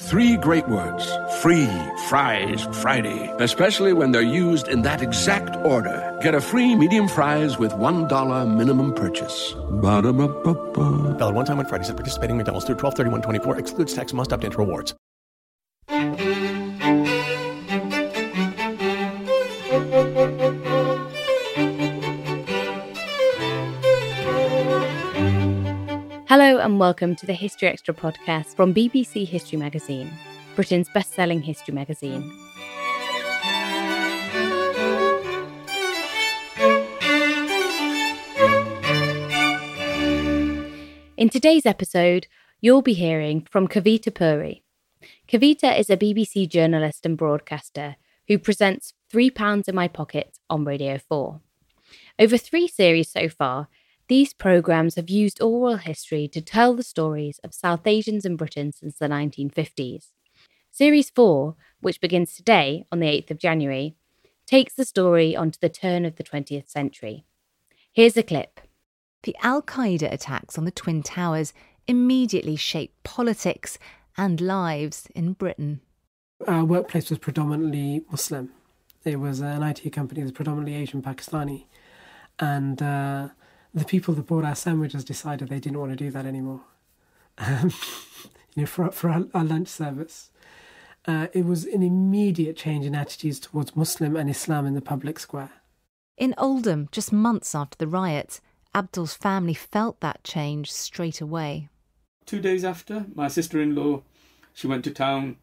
Three great words free fries Friday, especially when they're used in that exact order. Get a free medium fries with $1 minimum purchase. Ba-da-ba-ba-ba. Valid one time on Fridays at participating McDonald's through 12 24 excludes tax must opt into rewards. Hello and welcome to the History Extra podcast from BBC History Magazine, Britain's best selling history magazine. In today's episode, you'll be hearing from Kavita Puri. Kavita is a BBC journalist and broadcaster who presents Three Pounds in My Pocket on Radio 4. Over three series so far, these programmes have used oral history to tell the stories of South Asians in Britain since the 1950s. Series 4, which begins today on the 8th of January, takes the story onto the turn of the 20th century. Here's a clip. The Al Qaeda attacks on the Twin Towers immediately shaped politics and lives in Britain. Our workplace was predominantly Muslim. It was an IT company that was predominantly Asian Pakistani. And uh, the people that bought our sandwiches decided they didn't want to do that anymore. Um, you know, for, for our, our lunch service. Uh, it was an immediate change in attitudes towards Muslim and Islam in the public square. In Oldham, just months after the riot, Abdul's family felt that change straight away. Two days after, my sister in law, she went to town.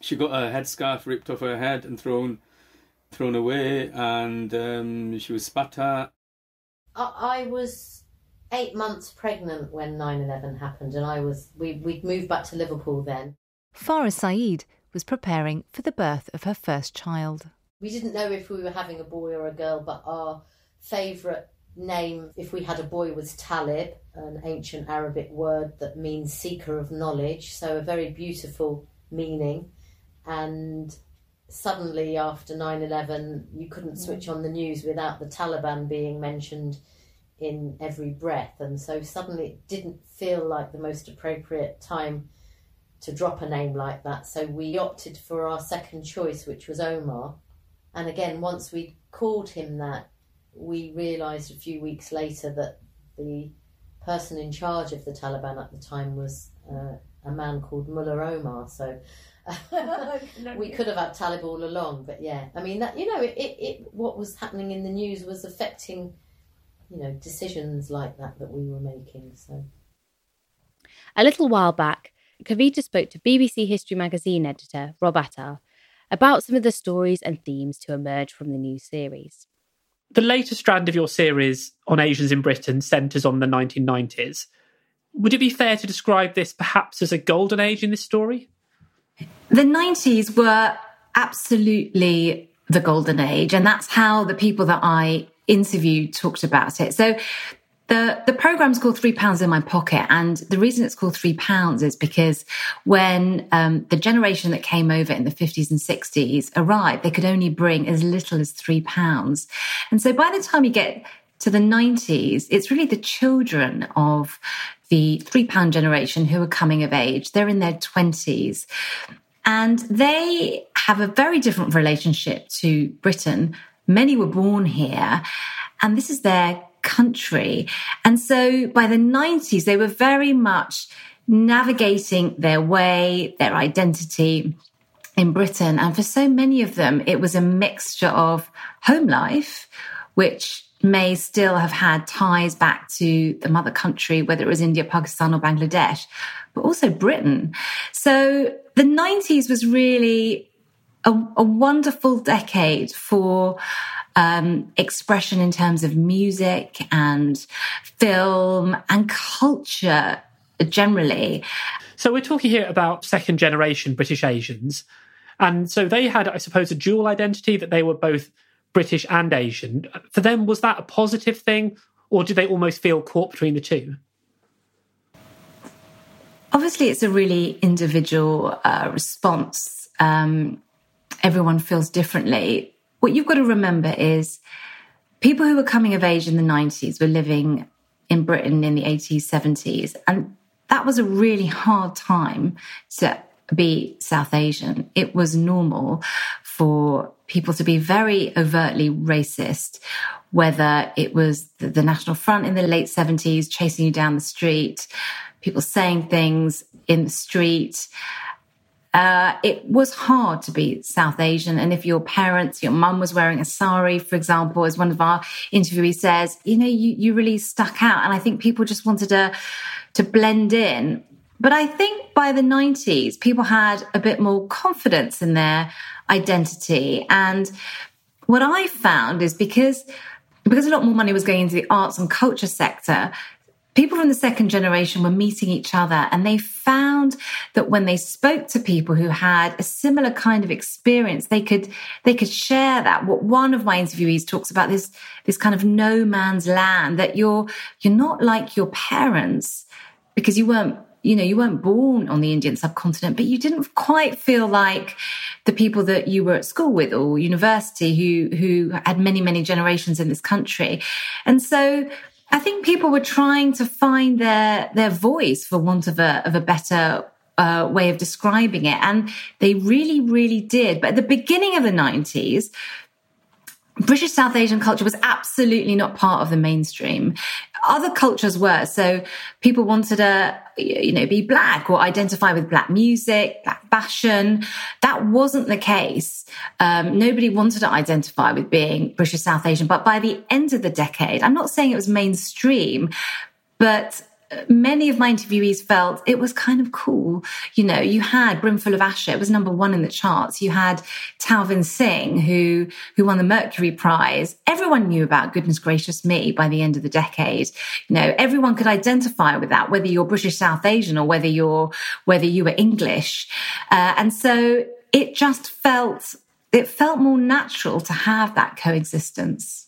She got her headscarf ripped off her head and thrown thrown away, and um, she was spat at. I, I was eight months pregnant when 9-11 happened and I was we, we'd moved back to Liverpool then. Farah Saeed was preparing for the birth of her first child. We didn't know if we were having a boy or a girl, but our favourite name, if we had a boy, was Talib, an ancient Arabic word that means seeker of knowledge, so a very beautiful meaning. And suddenly after 9-11 you couldn't switch on the news without the taliban being mentioned in every breath. And so suddenly it didn't feel like the most appropriate time to drop a name like that. So we opted for our second choice which was omar. And again once we called him that we realized a few weeks later that the person in charge of the taliban at the time was uh, a man called mullah omar. So we could have had Talib all along, but yeah, I mean that you know it, it, it what was happening in the news was affecting you know decisions like that that we were making. So a little while back, Kavita spoke to BBC History magazine editor Rob Attar about some of the stories and themes to emerge from the new series. The latest strand of your series on Asians in Britain centres on the 1990s. Would it be fair to describe this perhaps as a golden age in this story? The 90s were absolutely the golden age, and that's how the people that I interviewed talked about it. So The the program's called Three Pounds in My Pocket, and the reason it's called Three Pounds is because when um, the generation that came over in the fifties and sixties arrived, they could only bring as little as three pounds, and so by the time you get to the nineties, it's really the children of the three pound generation who are coming of age. They're in their twenties, and they have a very different relationship to Britain. Many were born here, and this is their country. And so by the 90s, they were very much navigating their way, their identity in Britain. And for so many of them, it was a mixture of home life, which may still have had ties back to the mother country, whether it was India, Pakistan, or Bangladesh, but also Britain. So the 90s was really a, a wonderful decade for um, expression in terms of music and film and culture generally. So we're talking here about second generation British Asians. And so they had, I suppose, a dual identity that they were both British and Asian. For them, was that a positive thing, or did they almost feel caught between the two? Obviously, it's a really individual uh, response. Um, everyone feels differently what you've got to remember is people who were coming of age in the 90s were living in Britain in the 80s, 70s. And that was a really hard time to be South Asian. It was normal for people to be very overtly racist, whether it was the, the, National Front in the late 70s chasing you down the street, people saying things in the street. Uh, it was hard to be South Asian. And if your parents, your mum was wearing a sari, for example, as one of our interviewees says, you know, you, you really stuck out. And I think people just wanted to, to blend in. But I think by the 90s, people had a bit more confidence in their identity. And what I found is because because a lot more money was going into the arts and culture sector, people from the second generation were meeting each other and they found that when they spoke to people who had a similar kind of experience they could they could share that what one of my interviewees talks about this this kind of no man's land that you're you're not like your parents because you weren't you know you weren't born on the indian subcontinent but you didn't quite feel like the people that you were at school with or university who who had many many generations in this country and so I think people were trying to find their their voice, for want of a of a better uh, way of describing it, and they really, really did. But at the beginning of the nineties, British South Asian culture was absolutely not part of the mainstream. Other cultures were. So people wanted to, you know, be black or identify with black music, black fashion. That wasn't the case. Um, nobody wanted to identify with being British South Asian. But by the end of the decade, I'm not saying it was mainstream, but many of my interviewees felt it was kind of cool. You know, you had Brimful of Asha, it was number one in the charts. You had Talvin Singh, who, who won the Mercury Prize. Everyone knew about Goodness Gracious Me by the end of the decade. You know, everyone could identify with that, whether you're British South Asian or whether you're, whether you were English. Uh, and so it just felt, it felt more natural to have that coexistence.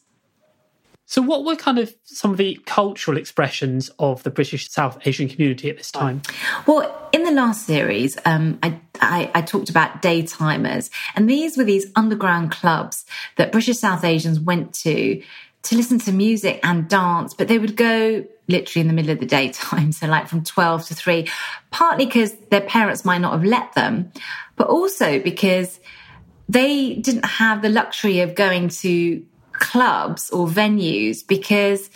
So, what were kind of some of the cultural expressions of the British South Asian community at this time? Well, in the last series, um, I, I, I, talked about daytimers, and these were these underground clubs that British South Asians went to to listen to music and dance, but they would go literally in the middle of the daytime, so like from 12 to 3, partly because their parents might not have let them, but also because they didn't have the luxury of going to clubs or venues because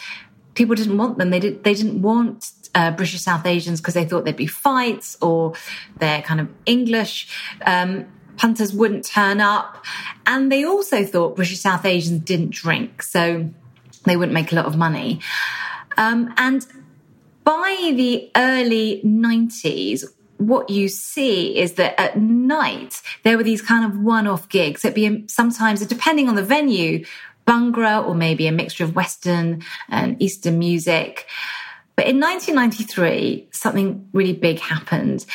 people didn't want them. They did. They didn't want uh, British South Asians because they thought there'd be fights or they're kind of English. Um, punters wouldn't turn up, and they also thought British South Asians didn't drink, so they wouldn't make a lot of money. Um, and by the early 90s, what you see is that at night there were these kind of one-off gigs. It'd be sometimes, depending on the venue, Bhangra or maybe a mixture of Western and Eastern music. But in 1993, something really big happened.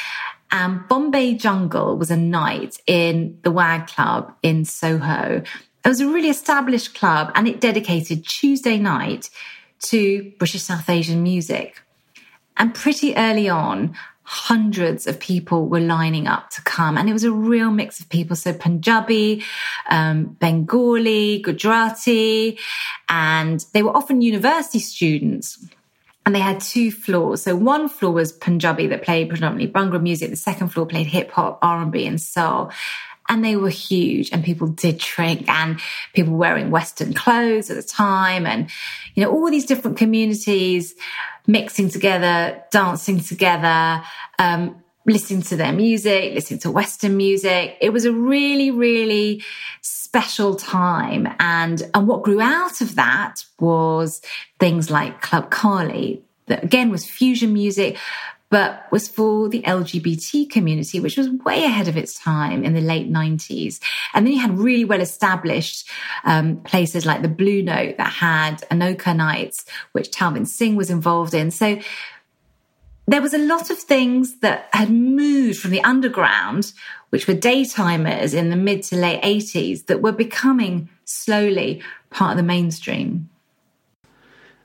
And Bombay Jungle was a night in the WAG Club in Soho. It was a really established club and it dedicated Tuesday night to British South Asian music. And pretty early on, hundreds of people were lining up to come. And it was a real mix of people. So Punjabi, um, Bengali, Gujarati, and they were often university students. And they had two floors. So one floor was Punjabi that played predominantly Bhangra music. The second floor played hip hop, R&B and soul and they were huge and people did drink and people wearing western clothes at the time and you know all these different communities mixing together dancing together um, listening to their music listening to western music. It was a really really special time and and what grew out of that was things like club Kali that again was fusion music but was for the LGBT community, which was way ahead of its time in the late 90s. And then you had really well established um, places like the Blue Note that had Anokha Nights, which Talvin Singh was involved in. So there was a lot of things that had moved from the underground, which were daytimers in the mid to late 80s, that were becoming slowly part of the mainstream.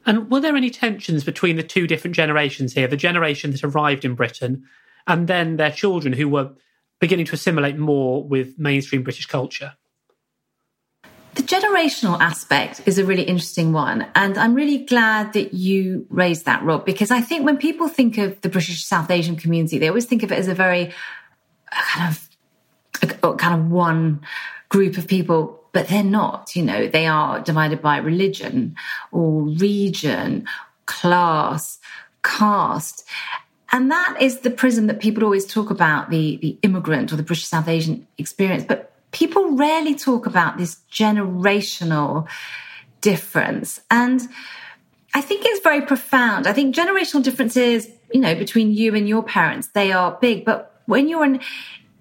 And were there any tensions between the two different generations here? The generation that arrived in Britain and then their children who were beginning to assimilate more with mainstream British culture? The generational aspect is a really interesting one. And I'm really glad that you raised that, Rob, because I think when people think of the British South Asian community, they always think of it as a very kind of, kind of one group of people but they're not, you know, they are divided by religion or region, class, caste. And that is the prism that people always talk about the, the immigrant or the British South Asian experience. But people rarely talk about this generational difference. And I think it's very profound. I think generational differences, you know, between you and your parents, they are big. But when you're in,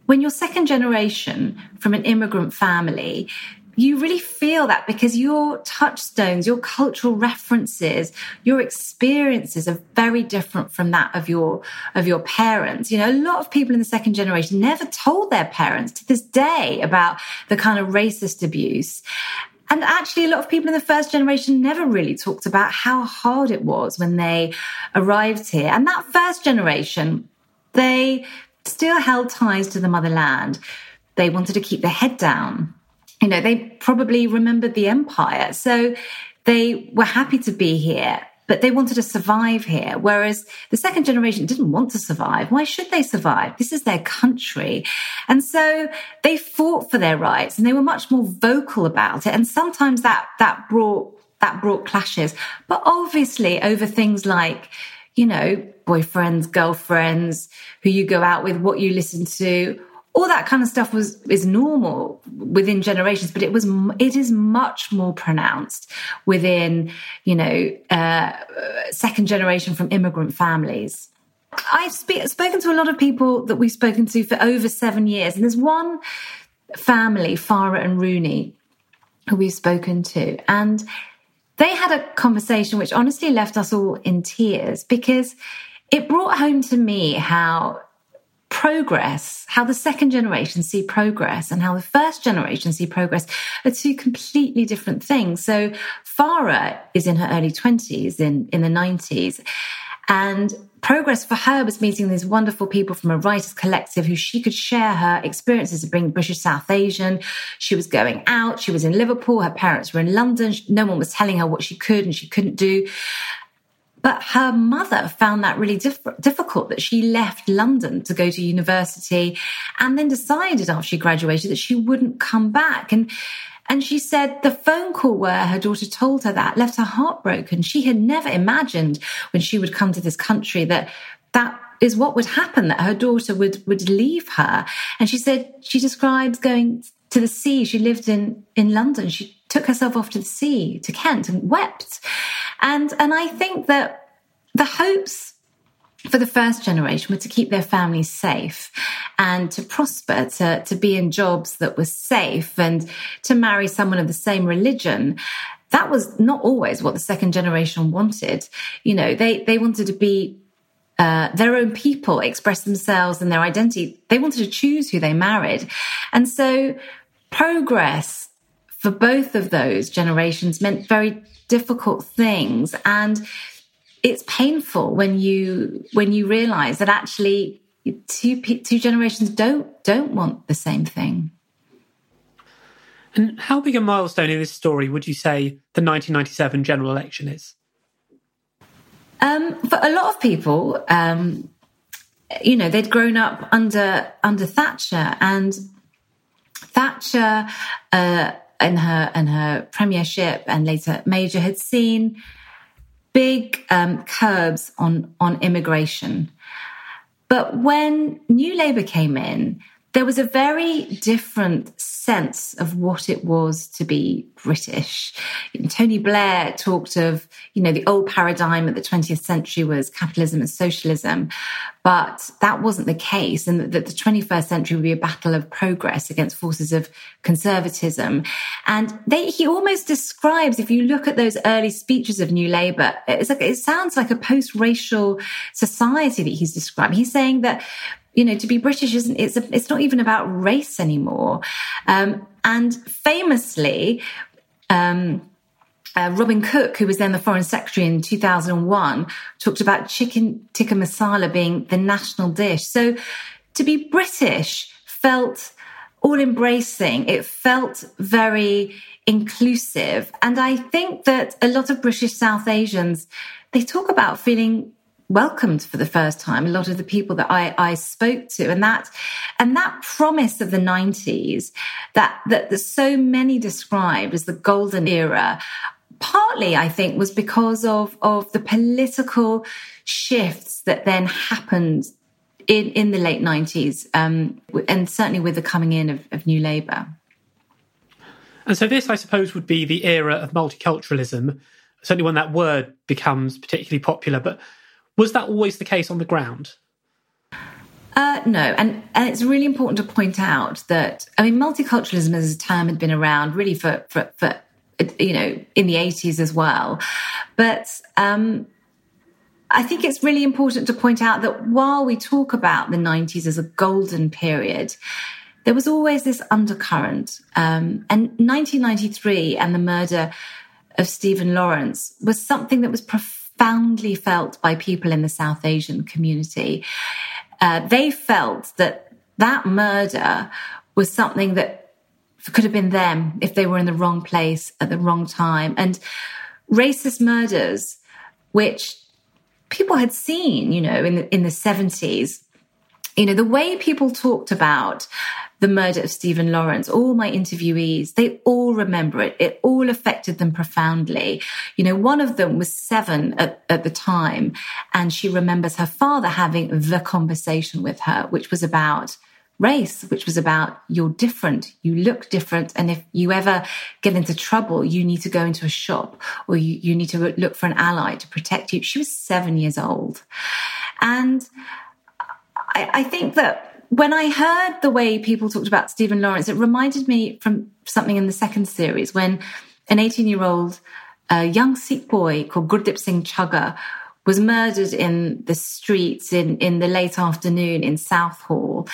when you're second generation from an immigrant family, you really feel that because your touchstones, your cultural references, your experiences are very different from that of your of your parents. You know, a lot of people in the second generation never told their parents to this day about the kind of racist abuse. And actually, a lot of people in the first generation never really talked about how hard it was when they arrived here. And that first generation, they still held ties to the motherland. They wanted to keep their head down you know, they probably remembered the empire. So they were happy to be here, but they wanted to survive here. Whereas the second generation didn't want to survive. Why should they survive? This is their country. And so they fought for their rights and they were much more vocal about it. And sometimes that, that brought, that brought clashes, but obviously over things like, you know, boyfriends, girlfriends, who you go out with, what you listen to, all that kind of stuff was is normal within generations but it was it is much more pronounced within you know uh, second generation from immigrant families. I've spoken to a lot of people that we've spoken to for over seven years and there's one family farah and rooney who we've spoken to and they had a conversation which honestly left us all in tears because it brought home to me how progress, how the second generation see progress and how the first generation see progress are two completely different things. So Farah is in her early 20s, in, in the 90s. And progress for her was meeting these wonderful people from a writers collective who she could share her experiences of being British South Asian. She was going out. She was in Liverpool. Her parents were in London. No one was telling her what she could and she couldn't do. But her mother found that really diff- difficult that she left London to go to university and then decided after she graduated that she wouldn't come back. And and she said the phone call where her daughter told her that left her heartbroken. She had never imagined when she would come to this country that that is what would happen, that her daughter would, would leave her. And she said, she describes going to the sea. She lived in, in London. She took herself off to the sea, to Kent and wept. And, and I think that the hopes for the first generation were to keep their families safe and to prosper, to, to be in jobs that were safe and to marry someone of the same religion. That was not always what the second generation wanted. You know, they, they wanted to be uh, their own people, express themselves and their identity. They wanted to choose who they married. And so progress for both of those generations meant very difficult things. And it's painful when you when you realize that actually two two generations don't don't want the same thing. And how big a milestone in this story would you say the 1997 general election is? Um, for a lot of people, um, you know, they'd grown up under under Thatcher, and Thatcher uh, and her and her premiership and later Major had seen big um, curbs on on immigration. But when New Labour came in, there was a very different sense of what it was to be British. Tony Blair talked of, you know, the old paradigm of the 20th century was capitalism and socialism, but that wasn't the case, and that the 21st century would be a battle of progress against forces of conservatism. And they, he almost describes, if you look at those early speeches of New Labour, like, it sounds like a post-racial society that he's describing. He's saying that you know, to be British isn't, it's, a, it's not even about race anymore. Um, and famously, um, uh, Robin Cook, who was then the Foreign Secretary in 2001, talked about chicken tikka masala being the national dish. So to be British felt all embracing. It felt very inclusive. And I think that a lot of British South Asians, they talk about feeling welcomed for the first time a lot of the people that I, I spoke to. And that and that promise of the 90s that, that so many described as the golden era partly i think was because of of the political shifts that then happened in in the late 90s um, and certainly with the coming in of, of new labour. And so this i suppose would be the era of multiculturalism certainly when that word becomes particularly popular but was that always the case on the ground? Uh, no, and, and it's really important to point out that I mean, multiculturalism as a term had been around really for for, for you know in the eighties as well, but um, I think it's really important to point out that while we talk about the nineties as a golden period, there was always this undercurrent, um, and 1993 and the murder of Stephen Lawrence was something that was profound profoundly felt by people in the South Asian community. Uh, they felt that that murder was something that could have been them if they were in the wrong place at the wrong time. And racist murders, which people had seen, you know, in the, in the 70s, you know, the way people talked about the murder of Stephen Lawrence, all my interviewees, they all remember it. It all affected them profoundly. You know, one of them was seven at, at the time, and she remembers her father having the conversation with her, which was about race, which was about you're different, you look different. And if you ever get into trouble, you need to go into a shop or you, you need to look for an ally to protect you. She was seven years old. And I, I think that when I heard the way people talked about Stephen Lawrence, it reminded me from something in the second series when an 18 year old uh, young Sikh boy called Gurdip Singh Chaggar was murdered in the streets in, in the late afternoon in Southall.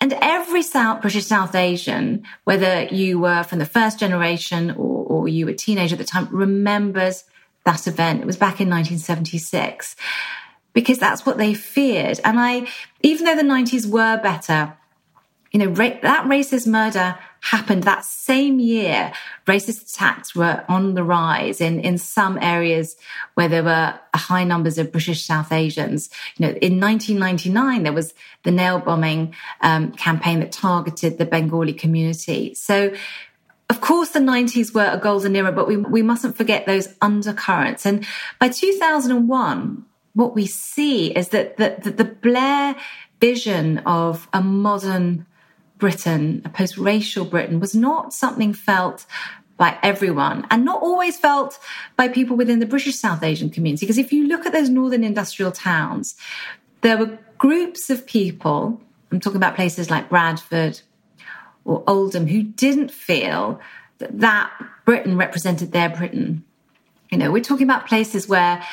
And every South, British South Asian, whether you were from the first generation or, or you were a teenager at the time, remembers that event. It was back in 1976 because that's what they feared. And I, even though the 90s were better, you know, ra- that racist murder happened that same year. Racist attacks were on the rise in, in some areas where there were high numbers of British South Asians. You know, in 1999, there was the nail bombing um, campaign that targeted the Bengali community. So, of course, the 90s were a golden era, but we, we mustn't forget those undercurrents. And by 2001, what we see is that the, the, the Blair vision of a modern Britain, a post racial Britain, was not something felt by everyone and not always felt by people within the British South Asian community. Because if you look at those northern industrial towns, there were groups of people, I'm talking about places like Bradford or Oldham, who didn't feel that that Britain represented their Britain. You know, we're talking about places where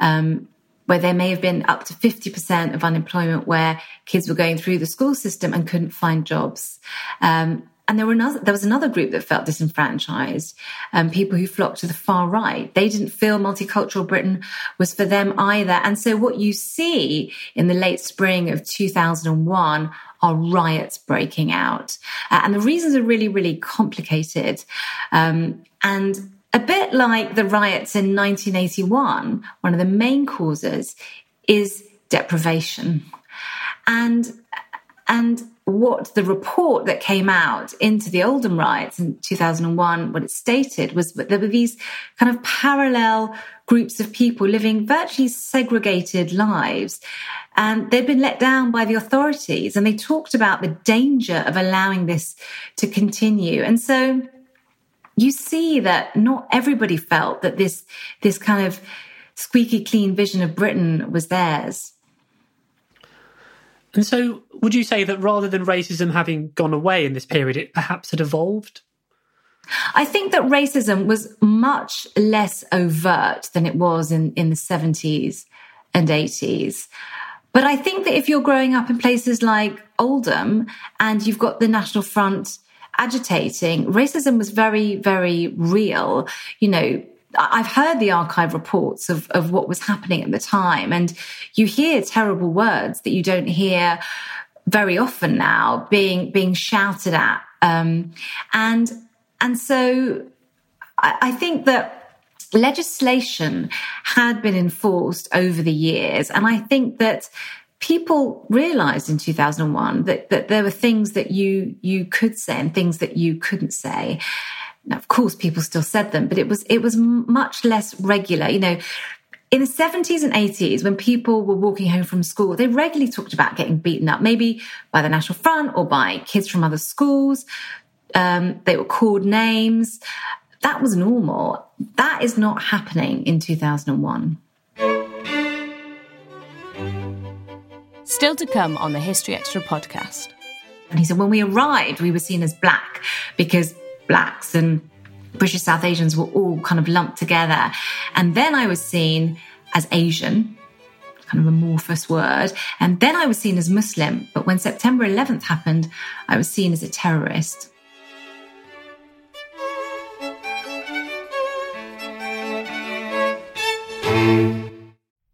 um, where there may have been up to 50% of unemployment where kids were going through the school system and couldn't find jobs. Um, and there were another, there was another group that felt disenfranchised, um, people who flocked to the far right. They didn't feel multicultural Britain was for them either. And so what you see in the late spring of 2001 are riots breaking out. Uh, and the reasons are really, really complicated. Um, and a bit like the riots in 1981, one of the main causes is deprivation. And, and what the report that came out into the Oldham riots in 2001, what it stated was that there were these kind of parallel groups of people living virtually segregated lives. And they'd been let down by the authorities. And they talked about the danger of allowing this to continue. And so you see that not everybody felt that this, this kind of squeaky clean vision of Britain was theirs. And so, would you say that rather than racism having gone away in this period, it perhaps had evolved? I think that racism was much less overt than it was in, in the 70s and 80s. But I think that if you're growing up in places like Oldham and you've got the National Front agitating, racism was very, very real. You know, I've heard the archive reports of, of what was happening at the time, and you hear terrible words that you don't hear very often now being being shouted at. Um, and and so I, I think that legislation had been enforced over the years, and I think that people realized in 2001 that, that there were things that you you could say and things that you couldn't say now, of course, people still said them, but it was it was much less regular. You know, in the 70s and 80s, when people were walking home from school, they regularly talked about getting beaten up, maybe by the National Front or by kids from other schools. Um, they were called names. That was normal. That is not happening in 2001. Still to come on the History Extra podcast. And he said, when we arrived, we were seen as black because blacks and British South Asians were all kind of lumped together. And then I was seen as Asian, kind of amorphous word. And then I was seen as Muslim. But when September 11th happened, I was seen as a terrorist.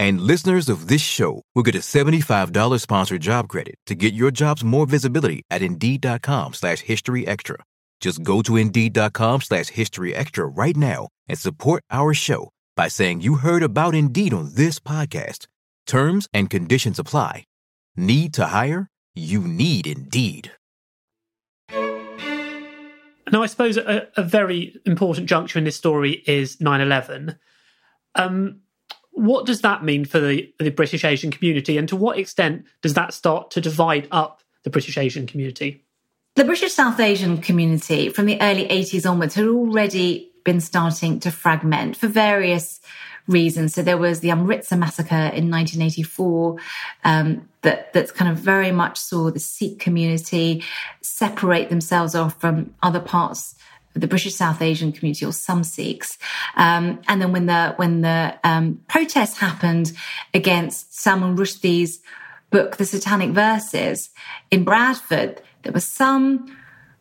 And listeners of this show will get a $75 sponsored job credit to get your jobs more visibility at Indeed.com slash History Extra. Just go to Indeed.com slash History Extra right now and support our show by saying you heard about Indeed on this podcast. Terms and conditions apply. Need to hire? You need Indeed. Now, I suppose a, a very important juncture in this story is 9 11. Um, what does that mean for the, the British Asian community, and to what extent does that start to divide up the British Asian community? The British South Asian community from the early 80s onwards had already been starting to fragment for various reasons. So there was the Amritsar massacre in 1984 um, that that kind of very much saw the Sikh community separate themselves off from other parts the British South Asian community or some Sikhs. Um, and then when the when the um, protests happened against Salman Rushdie's book, The Satanic Verses, in Bradford, there were some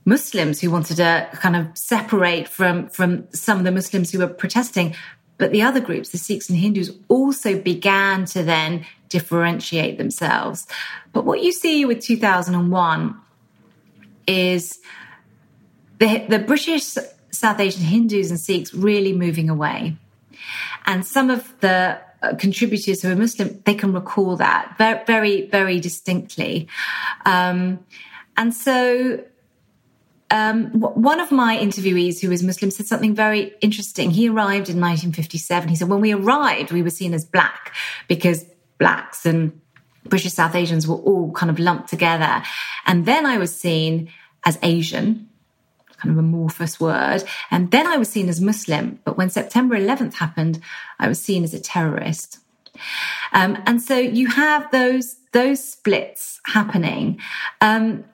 Muslims who wanted to kind of separate from from some of the Muslims who were protesting. But the other groups, the Sikhs and Hindus, also began to then differentiate themselves. But what you see with 2001 is the, the British South Asian Hindus and Sikhs really moving away. And some of the uh, contributors who are Muslim, they can recall that very, very, distinctly. Um, and so um, one of my interviewees who was Muslim said something very interesting. He arrived in 1957. He said, when we arrived, we were seen as black because blacks and British South Asians were all kind of lumped together. And then I was seen as Asian, kind of amorphous word. And then I was seen as Muslim. But when September 11th happened, I was seen as a terrorist. Um, and so you have those those splits happening. Um,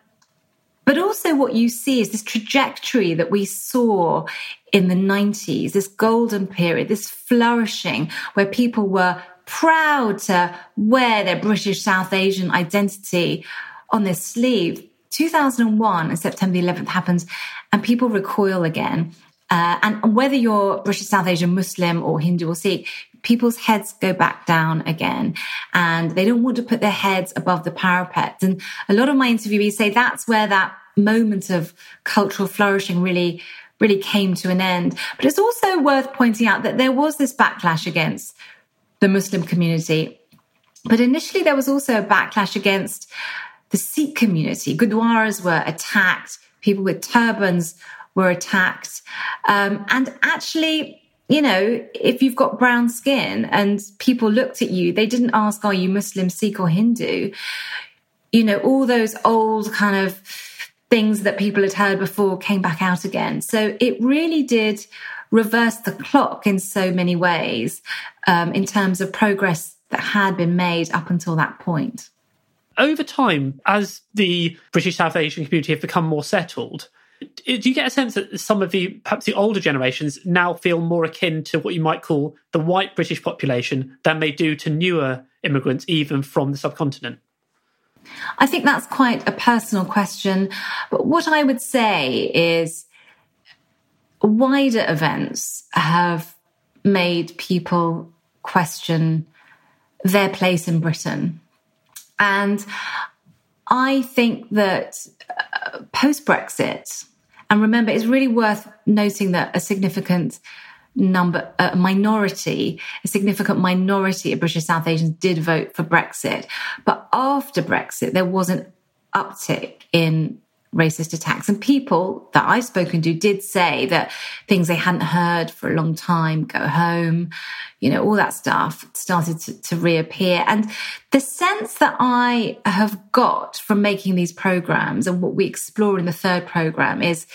but also, what you see is this trajectory that we saw in the 90s, this golden period, this flourishing where people were proud to wear their British South Asian identity on their sleeve. 2001 and September 11th happens, and people recoil again. Uh, and whether you're British South Asian Muslim or Hindu or Sikh, people's heads go back down again and they don't want to put their heads above the parapet. And a lot of my interviewees say that's where that moment of cultural flourishing really, really came to an end. But it's also worth pointing out that there was this backlash against the Muslim community. But initially, there was also a backlash against the Sikh community. Gurdwaras were attacked, people with turbans were attacked. Um, and actually, you know, if you've got brown skin and people looked at you, they didn't ask, are you Muslim, Sikh, or Hindu? You know, all those old kind of things that people had heard before came back out again. So it really did reverse the clock in so many ways um, in terms of progress that had been made up until that point. Over time, as the British South Asian community have become more settled, do you get a sense that some of the perhaps the older generations now feel more akin to what you might call the white British population than they do to newer immigrants, even from the subcontinent? I think that's quite a personal question. But what I would say is wider events have made people question their place in Britain. And I think that uh, post Brexit, and remember, it's really worth noting that a significant number, a minority, a significant minority of British South Asians did vote for Brexit. But after Brexit, there was an uptick in racist attacks. And people that I've spoken to did say that things they hadn't heard for a long time, go home, you know, all that stuff started to, to reappear. And the sense that I have got from making these programs and what we explore in the third program is,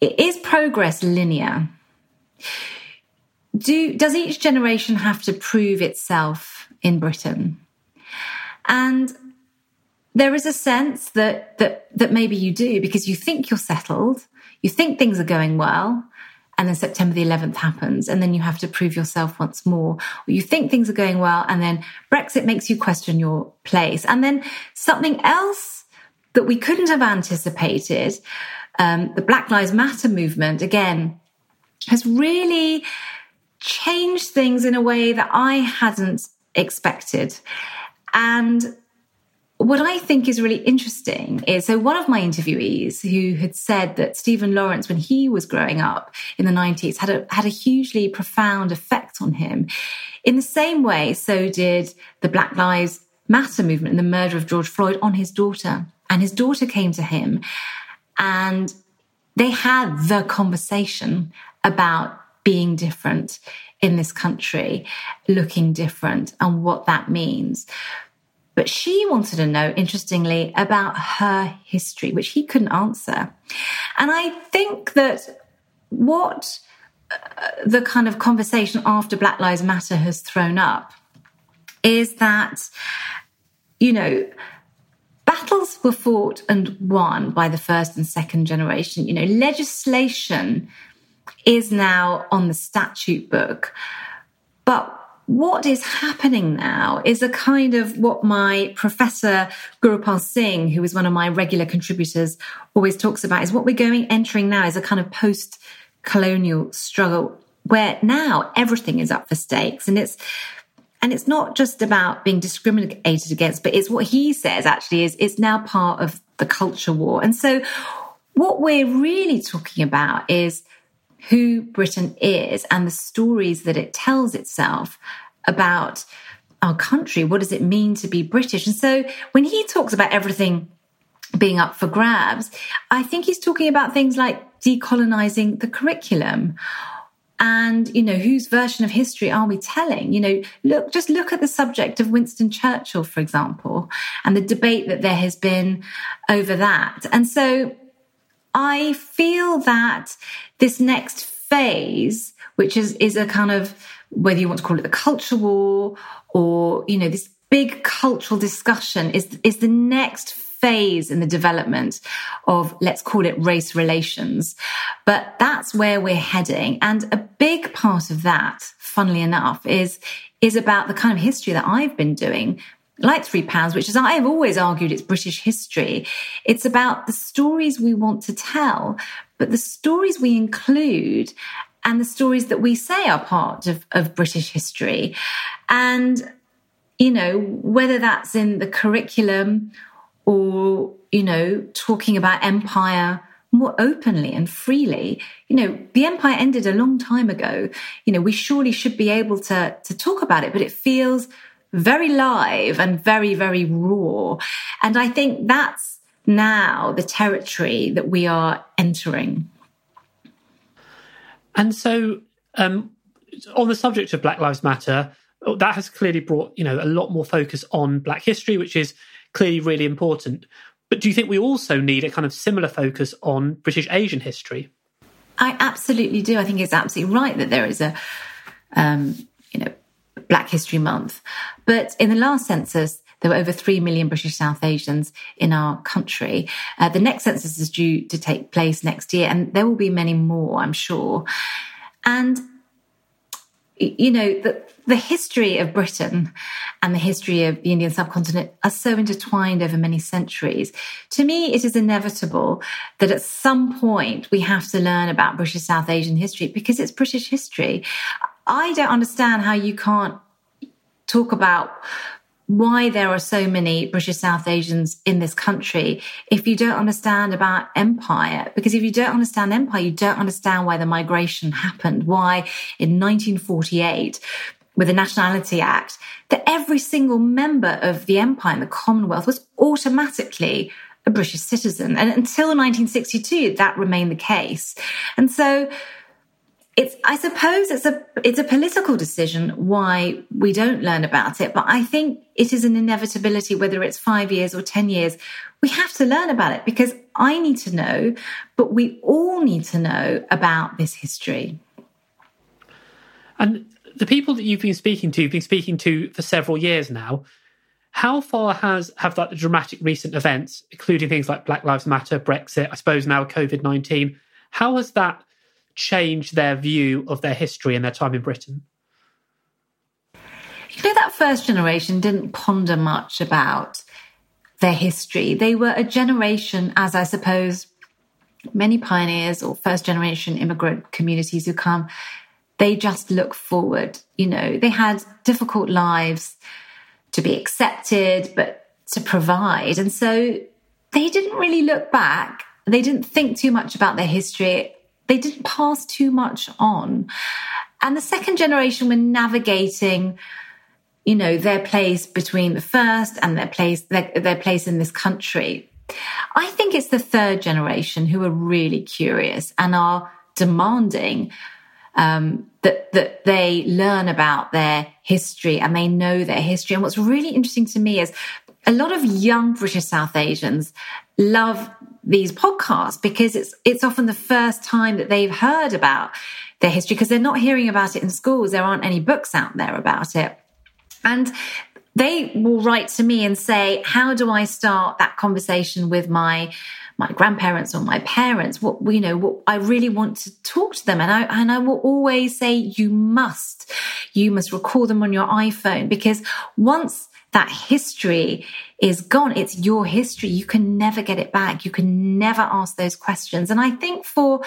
is progress linear? Do, does each generation have to prove itself in Britain? And there is a sense that that that maybe you do because you think you're settled, you think things are going well, and then September the 11th happens, and then you have to prove yourself once more. Or you think things are going well, and then Brexit makes you question your place, and then something else that we couldn't have anticipated, um, the Black Lives Matter movement again has really changed things in a way that I hadn't expected, and what I think is really interesting is so one of my interviewees who had said that Stephen Lawrence, when he was growing up in the 90s, had a had a hugely profound effect on him. In the same way, so did the Black Lives Matter movement and the murder of George Floyd on his daughter. And his daughter came to him and they had the conversation about being different in this country, looking different, and what that means. But she wanted to know, interestingly, about her history, which he couldn't answer. And I think that what uh, the kind of conversation after Black Lives Matter has thrown up is that, you know, battles were fought and won by the first and second generation. You know, legislation is now on the statute book. But what is happening now is a kind of what my professor Gurharpal Singh, who is one of my regular contributors, always talks about is what we're going entering now is a kind of post colonial struggle where now everything is up for stakes. And it's and it's not just about being discriminated against but it's what he says actually is it's now part of the culture war. And so what we're really talking about is who Britain is and the stories that it tells itself about our country. What does it mean to be British? And so when he talks about everything being up for grabs, I think he's talking about things like decolonizing the curriculum and you know whose version of history are we telling you know look just look at the subject of winston churchill for example and the debate that there has been over that and so i feel that this next phase which is is a kind of whether you want to call it the culture war or, you know, this big cultural discussion is, is the next phase in the development of, let's call it race relations. But that's where we're heading. And a big part of that, funnily enough, is, is about the kind of history that I've been doing like three pounds, which is I've always argued it's British history. It's about the stories we want to tell, but the stories we include and the stories that we say are part of, of British history. And, you know, whether that's in the curriculum or, you know, talking about empire more openly and freely. You know, the empire ended a long time ago. You know, we surely should be able to, to talk about it, but it feels very live and very, very raw. And I think that's now the territory that we are entering. And so, um, on the subject of Black Lives Matter, that has clearly brought you know a lot more focus on Black history, which is clearly really important. But do you think we also need a kind of similar focus on British Asian history? I absolutely do. I think it's absolutely right that there is a, um, you know, Black History Month. But in the last census, there were over 3 million British South Asians in our country. Uh, the next census is due to take place next year, and there will be many more, I'm sure. And, you know, the, the history of Britain and the history of the Indian subcontinent are so intertwined over many centuries. To me, it is inevitable that at some point we have to learn about British South Asian history because it's British history. I don't understand how you can't talk about why there are so many British South Asians in this country if you don't understand about empire. Because if you don't understand empire, you don't understand why the migration happened, why in 1948, with the Nationality Act, that every single member of the empire and the Commonwealth was automatically a British citizen. And until 1962, that remained the case. And so it's i suppose it's a it's a political decision why we don't learn about it but i think it is an inevitability whether it's 5 years or 10 years. We have to learn about it because i need to know but we all need to know about this history. And the people that you've been speaking to you've been speaking to for several years now how far has have like the dramatic recent events including things like black lives matter brexit i suppose now covid-19 how has that change their view of their history and their time in Britain? You know, that first generation didn't ponder much about their history. They were a generation, as I suppose many pioneers or first generation immigrant communities who come, they just look forward. You know, they had difficult lives to be accepted, but to provide. And so they didn't really look back. They didn't think too much about their history they didn't pass too much on. And the second generation were navigating, you know, their place between the first and their place, their, their place in this country. I think it's the third generation who are really curious and are demanding um, that that they learn about their history and they know their history. And what's really interesting to me is a lot of young British South Asians love these podcasts because it's it's often the first time that they've heard about their history because they're not hearing about it in schools. There aren't any books out there about it. And they will write to me and say, How do I start that conversation with my my grandparents or my parents? What you know, what I really want to talk to them. And I and I will always say, You must, you must record them on your iPhone because once that history is gone. It's your history. You can never get it back. You can never ask those questions. And I think for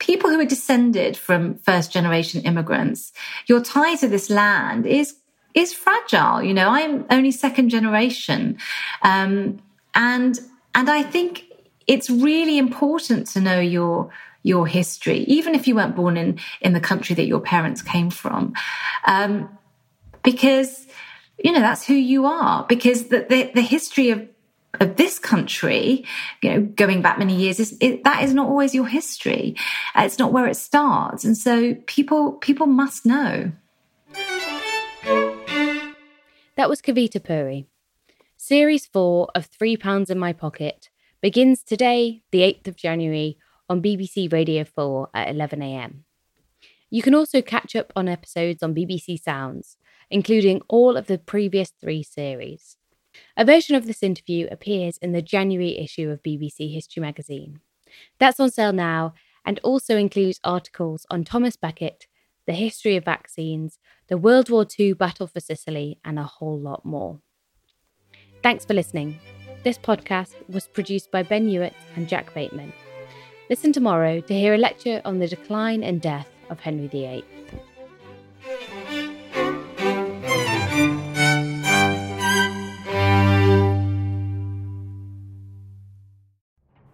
people who are descended from first generation immigrants, your tie to this land is is fragile. You know, I'm only second generation, um, and and I think it's really important to know your your history, even if you weren't born in in the country that your parents came from, um, because you know, that's who you are because the, the, the history of of this country, you know, going back many years, is it, that is not always your history. Uh, it's not where it starts, and so people people must know. That was Kavita Puri. Series four of Three Pounds in My Pocket begins today, the eighth of January, on BBC Radio Four at eleven a.m. You can also catch up on episodes on BBC Sounds including all of the previous three series. A version of this interview appears in the January issue of BBC History magazine. That's on sale now and also includes articles on Thomas Becket, the history of vaccines, the World War II battle for Sicily, and a whole lot more. Thanks for listening. This podcast was produced by Ben Hewitt and Jack Bateman. Listen tomorrow to hear a lecture on the decline and death of Henry VIII.